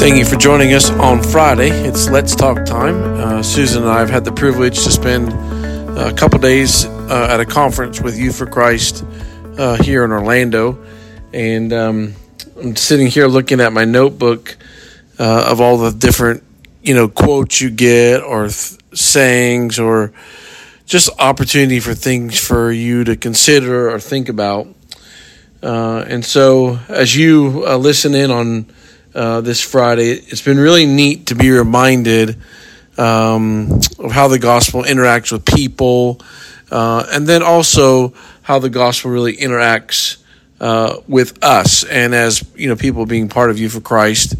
Thank you for joining us on Friday. It's Let's Talk time. Uh, Susan and I have had the privilege to spend a couple days uh, at a conference with Youth for Christ uh, here in Orlando. And um, I'm sitting here looking at my notebook uh, of all the different, you know, quotes you get or th- sayings or just opportunity for things for you to consider or think about. Uh, and so as you uh, listen in on uh, this Friday. It's been really neat to be reminded um, of how the gospel interacts with people, uh, and then also how the gospel really interacts uh, with us, and as you know, people being part of Youth for Christ,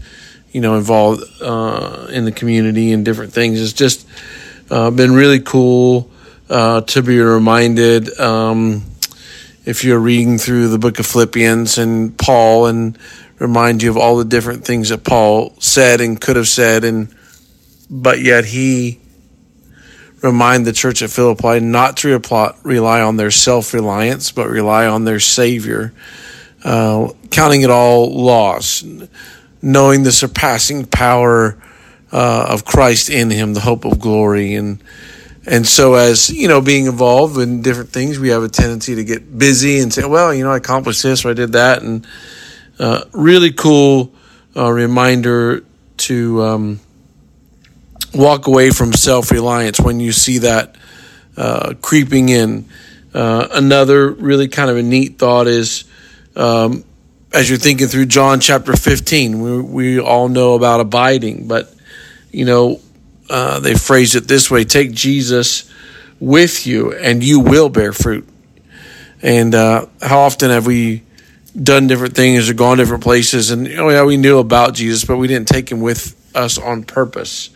you know, involved uh, in the community and different things. It's just uh, been really cool to be reminded. Um, if you're reading through the book of Philippians and Paul and remind you of all the different things that Paul said and could have said, and but yet he remind the church at Philippi not to rely on their self reliance, but rely on their Savior, uh, counting it all loss, knowing the surpassing power uh, of Christ in Him, the hope of glory, and and so as you know, being involved in different things, we have a tendency to get busy and say, well, you know, I accomplished this or I did that, and uh, really cool uh, reminder to um, walk away from self reliance when you see that uh, creeping in. Uh, another really kind of a neat thought is um, as you're thinking through John chapter 15, we, we all know about abiding, but you know, uh, they phrase it this way take Jesus with you and you will bear fruit. And uh, how often have we done different things or gone different places. And oh yeah, we knew about Jesus, but we didn't take him with us on purpose.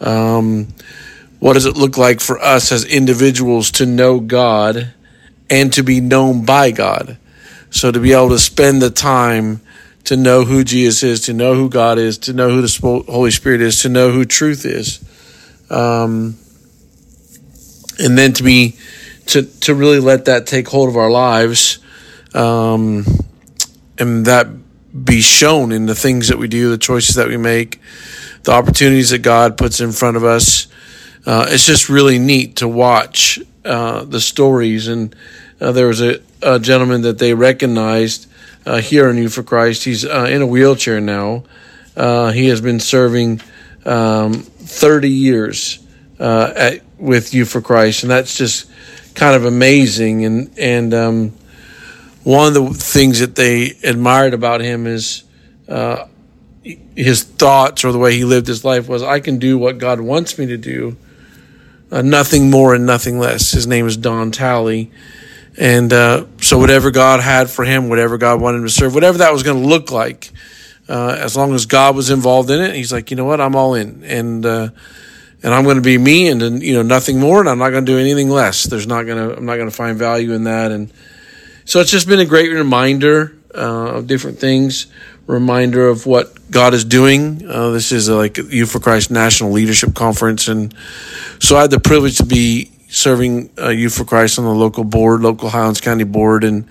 Um, what does it look like for us as individuals to know God and to be known by God? So to be able to spend the time to know who Jesus is, to know who God is, to know who the Holy Spirit is, to know who truth is, um, and then to be to to really let that take hold of our lives. Um, and that be shown in the things that we do, the choices that we make, the opportunities that God puts in front of us. Uh, it's just really neat to watch uh, the stories. And uh, there was a, a, gentleman that they recognized uh, here in Youth for Christ. He's uh, in a wheelchair now. Uh, he has been serving um, 30 years at, with Youth for Christ, and that's just kind of amazing. And and um, one of the things that they admired about him is uh, his thoughts or the way he lived his life was I can do what God wants me to do, uh, nothing more and nothing less. His name is Don Talley. And uh, so, whatever God had for him, whatever God wanted him to serve, whatever that was going to look like, uh, as long as God was involved in it, he's like, you know what, I'm all in, and uh, and I'm going to be me, and and you know nothing more, and I'm not going to do anything less. There's not going to, I'm not going to find value in that, and so it's just been a great reminder uh, of different things, reminder of what God is doing. Uh, this is a, like Youth for Christ National Leadership Conference, and so I had the privilege to be serving uh, Youth for Christ on the local board, local Highlands County board, and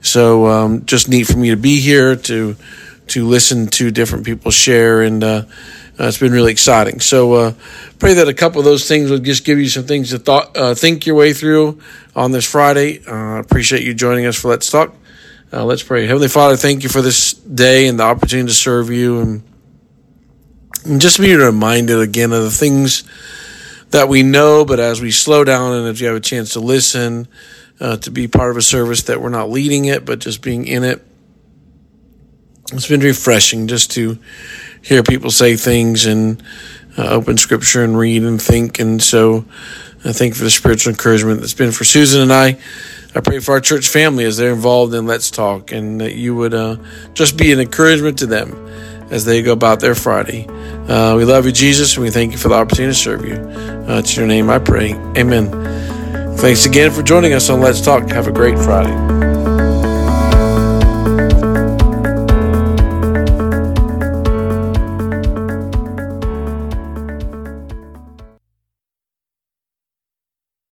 so um, just neat for me to be here to to listen to different people share and. Uh, uh, it's been really exciting. So uh, pray that a couple of those things will just give you some things to thought, uh, think your way through on this Friday. I appreciate you joining us for Let's Talk. Let's pray. Heavenly Father, thank you for this day and the opportunity to serve you and, and just be reminded again of the things that we know, but as we slow down and if you have a chance to listen, uh, to be part of a service that we're not leading it, but just being in it, it's been refreshing just to hear people say things and uh, open scripture and read and think. And so I thank for the spiritual encouragement that's been for Susan and I. I pray for our church family as they're involved in Let's Talk and that you would uh, just be an encouragement to them as they go about their Friday. Uh, we love you, Jesus, and we thank you for the opportunity to serve you. Uh, it's your name I pray. Amen. Thanks again for joining us on Let's Talk. Have a great Friday.